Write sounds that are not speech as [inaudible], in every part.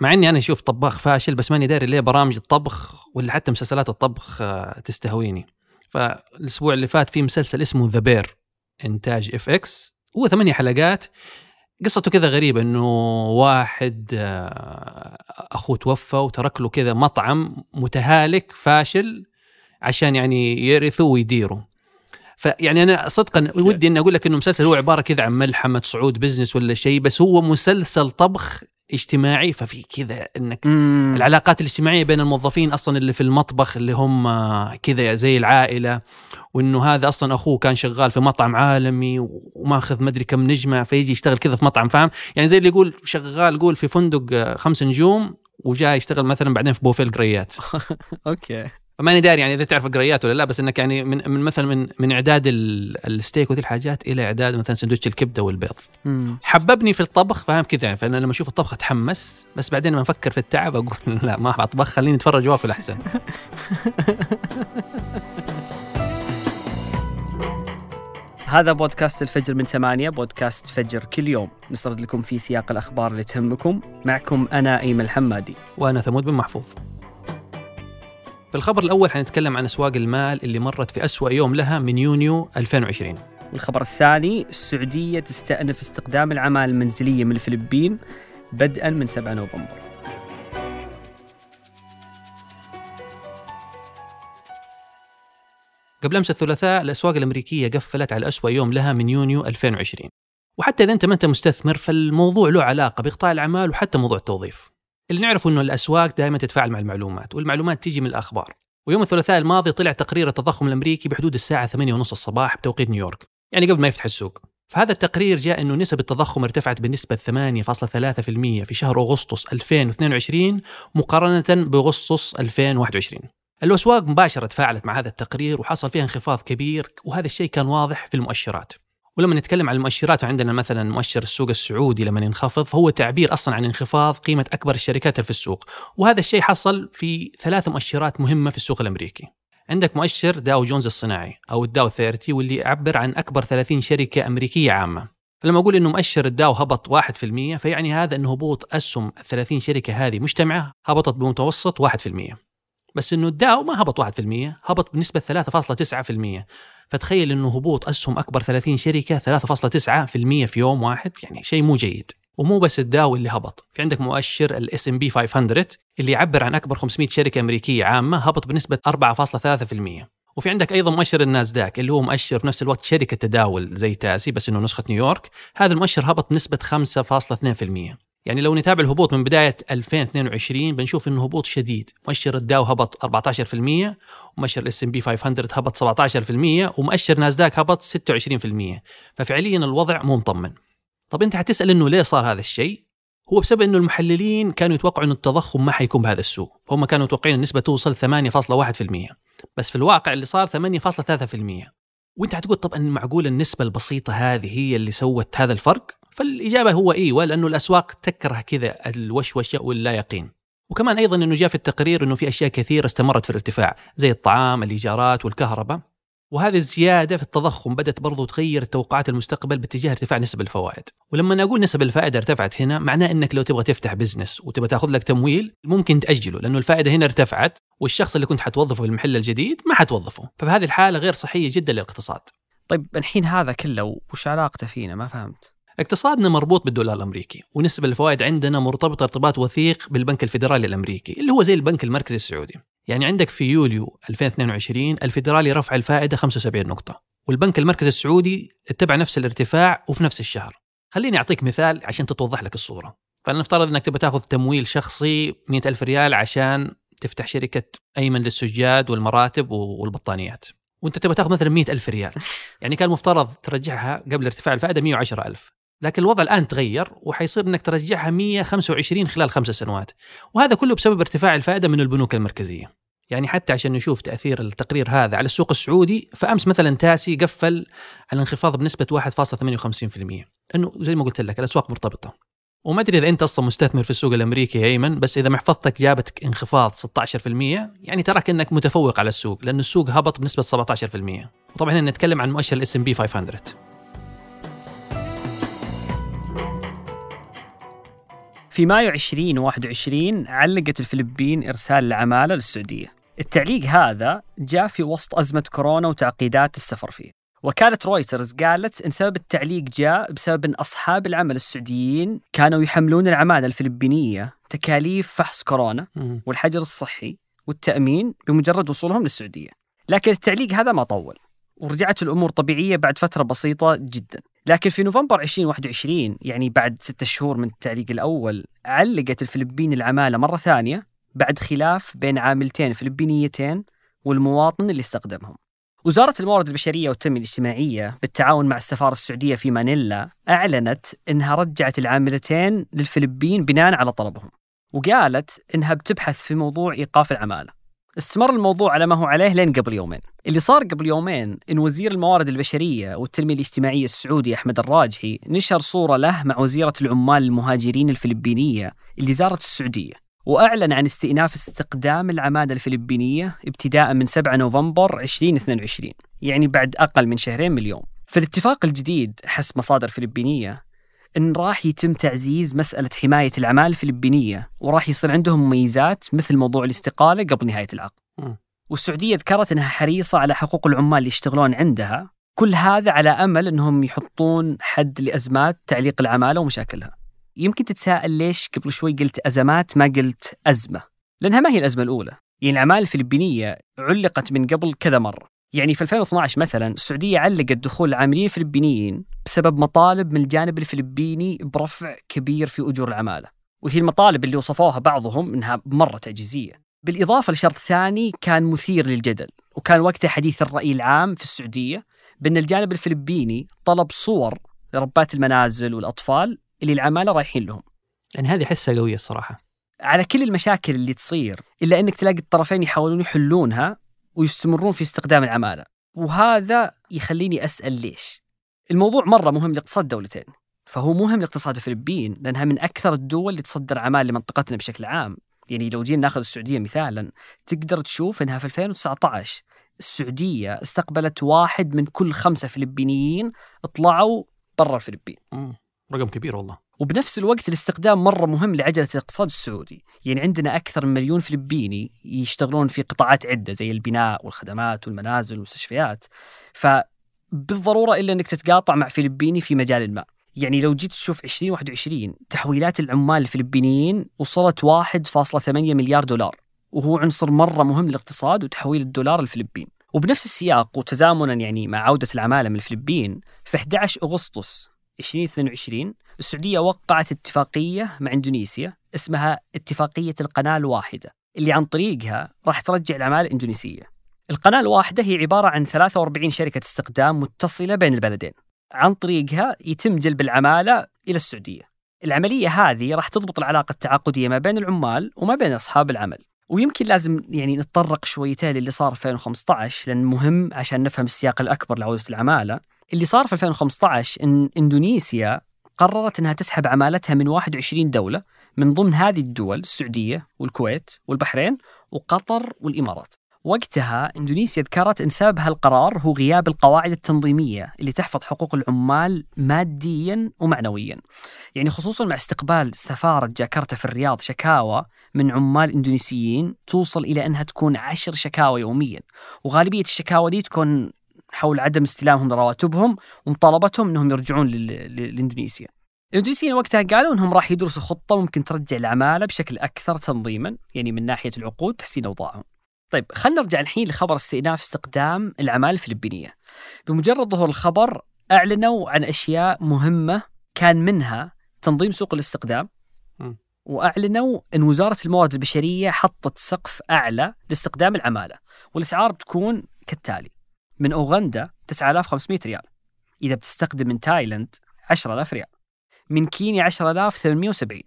مع إني أنا أشوف طباخ فاشل بس ماني داري ليه برامج الطبخ ولا حتى مسلسلات الطبخ آه، تستهويني. فالأسبوع اللي فات في مسلسل اسمه The Bear إنتاج FX هو ثمانية حلقات. قصته كذا غريبة إنه واحد آه، أخوه توفى وترك له كذا مطعم متهالك فاشل عشان يعني يرثه ويديره. فيعني أنا صدقا ودي إني أقول لك إنه مسلسل هو عبارة كذا عن ملحمة صعود business ولا شيء بس هو مسلسل طبخ اجتماعي ففي كذا إنك مم. العلاقات الاجتماعية بين الموظفين أصلا اللي في المطبخ اللي هم كذا زي العائلة وإنه هذا أصلا أخوه كان شغال في مطعم عالمي وماخذ مدري كم نجمة فيجي يشتغل كذا في مطعم فاهم؟ يعني زي اللي يقول شغال قول في فندق خمس نجوم وجاي يشتغل مثلا بعدين في بوفيه القريات. [laughs] okay. فماني داري يعني إذا تعرف قريات ولا لا بس إنك يعني من, من مثلا من من إعداد ال- الستيك وذي الحاجات إلى إعداد مثلا سندوتش الكبدة والبيض. مم. حببني في الطبخ فاهم كذا يعني؟ فأنا لما أشوف الطبخ أتحمس بس بعدين لما أفكر في التعب أقول [laughs] لا ما أطبخ خليني أتفرج وأكل أحسن. [laughs] هذا بودكاست الفجر من ثمانية بودكاست فجر كل يوم. نسرد لكم في سياق الأخبار اللي تهمكم. معكم أنا أيمن الحمادي. وأنا ثمود بن محفوظ. الخبر الأول حنتكلم عن أسواق المال اللي مرت في أسوأ يوم لها من يونيو 2020 والخبر الثاني السعودية تستأنف استخدام العمالة المنزلية من الفلبين بدءا من 7 نوفمبر. قبل أمس الثلاثاء الأسواق الأمريكية قفلت على أسوأ يوم لها من يونيو 2020 وحتى إذا أنت ما أنت مستثمر فالموضوع له علاقة بقطاع الأعمال وحتى موضوع التوظيف. اللي نعرفه إنه الأسواق دائما تتفاعل مع المعلومات والمعلومات تيجي من الأخبار. ويوم الثلاثاء الماضي طلع تقرير التضخم الأمريكي بحدود الساعة 8:30 الصباح بتوقيت نيويورك يعني قبل ما يفتح السوق. فهذا التقرير جاء إنه نسب التضخم ارتفعت بنسبة 8.3% في شهر أغسطس 2022 مقارنة بأغسطس 2021 الأسواق مباشرة تفاعلت مع هذا التقرير وحصل فيها انخفاض كبير وهذا الشيء كان واضح في المؤشرات. ولما نتكلم عن المؤشرات عندنا مثلا مؤشر السوق السعودي لما ينخفض هو تعبير أصلا عن انخفاض قيمة أكبر الشركات في السوق. وهذا الشيء حصل في ثلاث مؤشرات مهمة في السوق الأمريكي. عندك مؤشر داو جونز الصناعي أو الداو 30 واللي يعبر عن أكبر 30 شركة أمريكية عامة. فلما أقول إنه مؤشر الداو هبط 1% فيعني هذا إنه هبوط أسهم ال 30 شركة هذه مجتمعة هبطت بمتوسط 1% بس إنه الداو ما هبط 1% هبط بنسبة 3.9% فتخيل إنه هبوط أسهم أكبر 30 شركة 3.9% في يوم واحد يعني شيء مو جيد. ومو بس الداو اللي هبط. في عندك مؤشر ال S&P 500 اللي يعبر عن أكبر 500 شركة أمريكية عامة هبط بنسبة 4.3% وفي عندك أيضا مؤشر الناسداك اللي هو مؤشر نفس الوقت شركة تداول زي تاسي بس إنه نسخة نيويورك. هذا المؤشر هبط بنسبة 5.2% يعني لو نتابع الهبوط من بداية 2022 بنشوف إنه هبوط شديد، مؤشر الداو هبط 14%، ومؤشر ال S&P 500 هبط 17%، ومؤشر ناسداك هبط 26%، ففعليا الوضع مو مطمن. طب أنت حتسأل إنه ليه صار هذا الشيء؟ هو بسبب إنه المحللين كانوا يتوقعوا إنه التضخم ما حيكون بهذا السوء، هم كانوا متوقعين النسبة توصل 8.1%، بس في الواقع اللي صار 8.3%. وأنت حتقول طب ان معقول النسبة البسيطة هذه هي اللي سوت هذا الفرق؟ فالإجابة هو أيوه لأنه الأسواق تكره كذا الوشوشة واللا يقين. وكمان أيضا إنه جاء في التقرير إنه في أشياء كثيرة استمرت في الارتفاع زي الطعام، الإيجارات والكهرباء. وهذه الزيادة في التضخم بدأت برضو تغير توقعات المستقبل باتجاه ارتفاع نسب الفوائد. ولما أقول نسب الفائدة ارتفعت هنا معناه إنك لو تبغى تفتح بزنس وتبغى تأخذ لك تمويل ممكن تأجله لأنه الفائدة هنا ارتفعت والشخص اللي كنت حتوظفه في المحل الجديد ما حتوظفه، ففي هذه الحالة غير صحية جدا للاقتصاد. طيب الحين هذا كله وش علاقته فينا ما فهمت اقتصادنا مربوط بالدولار الأمريكي ونسب الفوائد عندنا مرتبطة ارتباط وثيق بالبنك الفدرالي الأمريكي اللي هو زي البنك المركزي السعودي. يعني عندك في يوليو 2022 الفدرالي رفع الفائدة 75 نقطة والبنك المركزي السعودي اتبع نفس الارتفاع وفي نفس الشهر. خليني أعطيك مثال عشان تتوضح لك الصورة. فلنفترض إنك تبغى تأخذ تمويل شخصي 100 ألف ريال عشان تفتح شركة أيمن للسجاد والمراتب والبطانيات وأنت تبغى تأخذ مثلا 100 ألف ريال. [laughs] يعني كان مفترض ترجعها قبل ارتفاع الفائدة 110 ألف. لكن الوضع الآن تغير وحيصير إنك ترجعها 125 خلال خمس سنوات. وهذا كله بسبب ارتفاع الفائدة من البنوك المركزية. يعني حتى عشان نشوف تأثير التقرير هذا على السوق السعودي فأمس مثلا تاسي قفل على انخفاض بنسبه 1.58% إنه زي ما قلت لك الأسواق مرتبطة. وما أدري إذا أنت أصلا مستثمر في السوق الأمريكي يا أيمن بس إذا محفظتك جابتك انخفاض 16% يعني تراك إنك متفوق على السوق لأن السوق هبط بنسبة 17% وطبعا هنا نتكلم عن مؤشر ال S&P 500 في مايو 2021 علقت الفلبين إرسال العمالة للسعودية. التعليق هذا جاء في وسط أزمة كورونا وتعقيدات السفر فيه. وكالة رويترز قالت إن سبب التعليق جاء بسبب أن أصحاب العمل السعوديين كانوا يحملون العمالة الفلبينية تكاليف فحص كورونا. والحجر الصحي والتأمين بمجرد وصولهم للسعودية. لكن التعليق هذا ما طول ورجعت الأمور طبيعية بعد فترة بسيطة جدا. لكن في نوفمبر 2021 يعني بعد ستة شهور من التعليق الأول علقت الفلبين العمالة مرة ثانية بعد خلاف بين عاملتين فلبينيتين والمواطن اللي استخدمهم. وزارة الموارد البشرية والتنمية الاجتماعية بالتعاون مع السفارة السعودية في مانيلا أعلنت أنها رجعت العاملتين للفلبين بناء على طلبهم وقالت أنها بتبحث في موضوع إيقاف العمالة. استمر الموضوع على ما هو عليه لين قبل يومين. اللي صار قبل يومين إن وزير الموارد البشرية والتنمية الاجتماعية السعودي أحمد الراجحي نشر صورة له مع وزيرة العمال المهاجرين الفلبينية اللي زارت السعودية وأعلن عن استئناف استخدام العمالة الفلبينية ابتداء من 7 نوفمبر 2022 يعني بعد أقل من شهرين من اليوم. في الاتفاق الجديد حسب مصادر فلبينية إن راح يتم تعزيز مسألة حماية العمال الفلبينية وراح يصير عندهم مميزات مثل موضوع الاستقالة قبل نهاية العقد. والسعودية ذكرت إنها حريصة على حقوق العمال اللي يشتغلون عندها، كل هذا على أمل إنهم يحطون حد لأزمات تعليق العماله ومشاكلها. يمكن تتساءل ليش قبل شوي قلت أزمات ما قلت أزمة؟ لأنها ما هي الأزمة الأولى، يعني الأعمال الفلبينية علقت من قبل كذا مرة. يعني في 2012 مثلا السعودية علقت دخول العاملين الفلبينيين بسبب مطالب من الجانب الفلبيني برفع كبير في أجور العمالة، وهي المطالب اللي وصفوها بعضهم إنها مرة تعجيزية. بالإضافة لشرط ثاني كان مثير للجدل، وكان وقتها حديث الرأي العام في السعودية بأن الجانب الفلبيني طلب صور لربات المنازل والأطفال اللي العمالة رايحين لهم. يعني هذه حسها قوية الصراحة على كل المشاكل اللي تصير إلا إنك تلاقي الطرفين يحاولون يحلونها ويستمرون في استخدام العمالة. وهذا يخليني أسأل ليش؟ الموضوع مرة مهم لاقتصاد الدولتين فهو مهم لاقتصاد الفلبين لأنها من أكثر الدول اللي تصدر عمال لمنطقتنا بشكل عام. يعني لو جينا ناخذ السعودية مثالا تقدر تشوف إنها في 2019 السعودية استقبلت واحد من كل خمسة فلبينيين طلعوا برا الفلبين. رقم كبير والله. وبنفس الوقت الاستخدام مرة مهم لعجلة الاقتصاد السعودي. يعني عندنا أكثر من مليون فلبيني يشتغلون في قطاعات عدة زي البناء والخدمات والمنازل والمستشفيات. فبالضرورة إلا أنك تتقاطع مع فلبيني في مجال ما. يعني لو جيت تشوف 2021 تحويلات العمال الفلبينيين وصلت 1.8 مليار دولار. وهو عنصر مرة مهم للاقتصاد وتحويل الدولار الفلبين وبنفس السياق وتزامنا يعني مع عودة العمالة من الفلبين في 11 أغسطس 2022 السعودية وقعت اتفاقية مع إندونيسيا اسمها اتفاقية القناة الواحدة اللي عن طريقها راح ترجع العمالة الإندونيسية. القناة الواحدة هي عبارة عن 43 شركة استخدام متصلة بين البلدين. عن طريقها يتم جلب العمالة إلى السعودية. العملية هذه راح تضبط العلاقة التعاقدية ما بين العمال وما بين أصحاب العمل. ويمكن لازم يعني نتطرق شويتين للي صار في 2015 لأن مهم عشان نفهم السياق الأكبر لعودة العمالة. اللي صار في 2015 إن إندونيسيا قررت أنها تسحب عمالتها من 21 دولة من ضمن هذه الدول السعودية والكويت والبحرين وقطر والإمارات. وقتها إندونيسيا ذكرت أن سبب هالقرار هو غياب القواعد التنظيمية اللي تحفظ حقوق العمال ماديا ومعنويا. يعني خصوصا مع استقبال سفارة جاكرتا في الرياض شكاوى من عمال إندونيسيين توصل إلى أنها تكون عشر شكاوى يوميا. وغالبية الشكاوى دي تكون حول عدم استلامهم لرواتبهم ومطالبتهم إنهم يرجعون لإندونيسيا. الاندونيسيين وقتها قالوا إنهم راح يدرسوا خطة ممكن ترجع العمالة بشكل أكثر تنظيما يعني من ناحية العقود تحسين أوضاعهم. طيب خلينا نرجع الحين لخبر استئناف استخدام العمال الفلبينية. بمجرد ظهور الخبر أعلنوا عن أشياء مهمة كان منها تنظيم سوق الاستقدام م. وأعلنوا إن وزارة الموارد البشرية حطت سقف أعلى لاستقدام العمالة والأسعار بتكون كالتالي من أوغندا 9500 ريال. إذا بتستقدم من تايلاند 10000 ريال. من كينيا 10870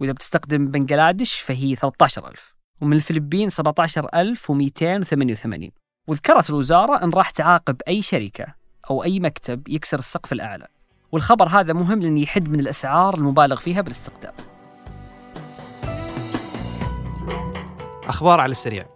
وإذا بتستقدم بنغلاديش فهي 13000 ومن الفلبين 17288 وذكرت الوزارة إن راح تعاقب أي شركة أو أي مكتب يكسر السقف الأعلى. والخبر هذا مهم لأنه يحد من الأسعار المبالغ فيها بالاستخدام. أخبار على السريع.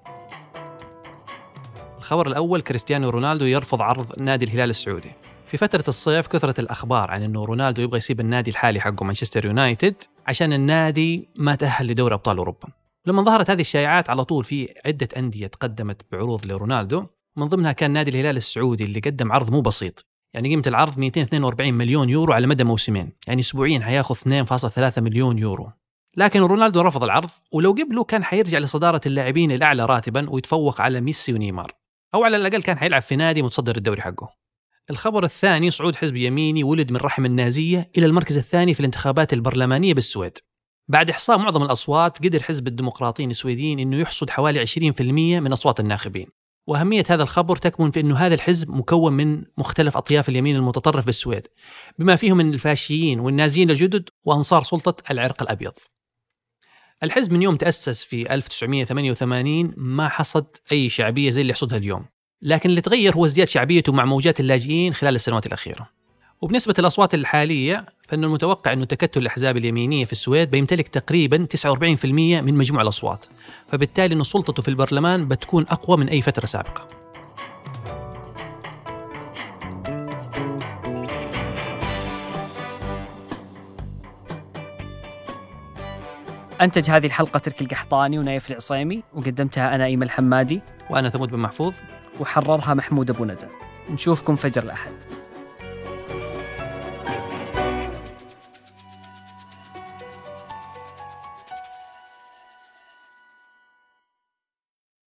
الخبر الأول كريستيانو رونالدو يرفض عرض نادي الهلال السعودي. في فترة الصيف كثرت الأخبار عن أنه رونالدو يبغى يسيب النادي الحالي حقه مانشستر يونايتد عشان النادي ما تأهل لدوري أبطال أوروبا. لما ظهرت هذه الشائعات على طول في عدة أندية تقدمت بعروض لرونالدو. من ضمنها كان نادي الهلال السعودي اللي قدم عرض مو بسيط. يعني قيمة العرض 242 مليون يورو على مدى موسمين. يعني أسبوعيا حياخذ 2.3 مليون يورو. لكن رونالدو رفض العرض ولو قبله كان حيرجع لصدارة اللاعبين الأعلى راتبا ويتفوق على ميسي ونيمار. أو على الأقل كان حيلعب في نادي متصدر الدوري حقه. الخبر الثاني صعود حزب يميني ولد من رحم النازية إلى المركز الثاني في الانتخابات البرلمانية بالسويد. بعد إحصاء معظم الأصوات قدر حزب الديمقراطيين السويديين أنه يحصد حوالي 20% من أصوات الناخبين. وأهمية هذا الخبر تكمن في أنه هذا الحزب مكون من مختلف أطياف اليمين المتطرف بالسويد بما فيهم من الفاشيين والنازيين الجدد وأنصار سلطة العرق الأبيض. الحزب من يوم تأسس في 1988 ما حصد أي شعبية زي اللي حصدها اليوم لكن اللي تغير هو ازدياد شعبيته مع موجات اللاجئين خلال السنوات الأخيرة. وبنسبة الأصوات الحالية فإن المتوقع أنه تكتل الأحزاب اليمينية في السويد بيمتلك تقريبا 49% من مجموع الأصوات فبالتالي أن سلطته في البرلمان بتكون أقوى من أي فترة سابقة. أنتج هذه الحلقة تركي القحطاني ونايف العصيمي وقدمتها أنا أيمن الحمادي وأنا ثمود بن محفوظ. وحررها محمود أبو ندى. نشوفكم فجر الأحد.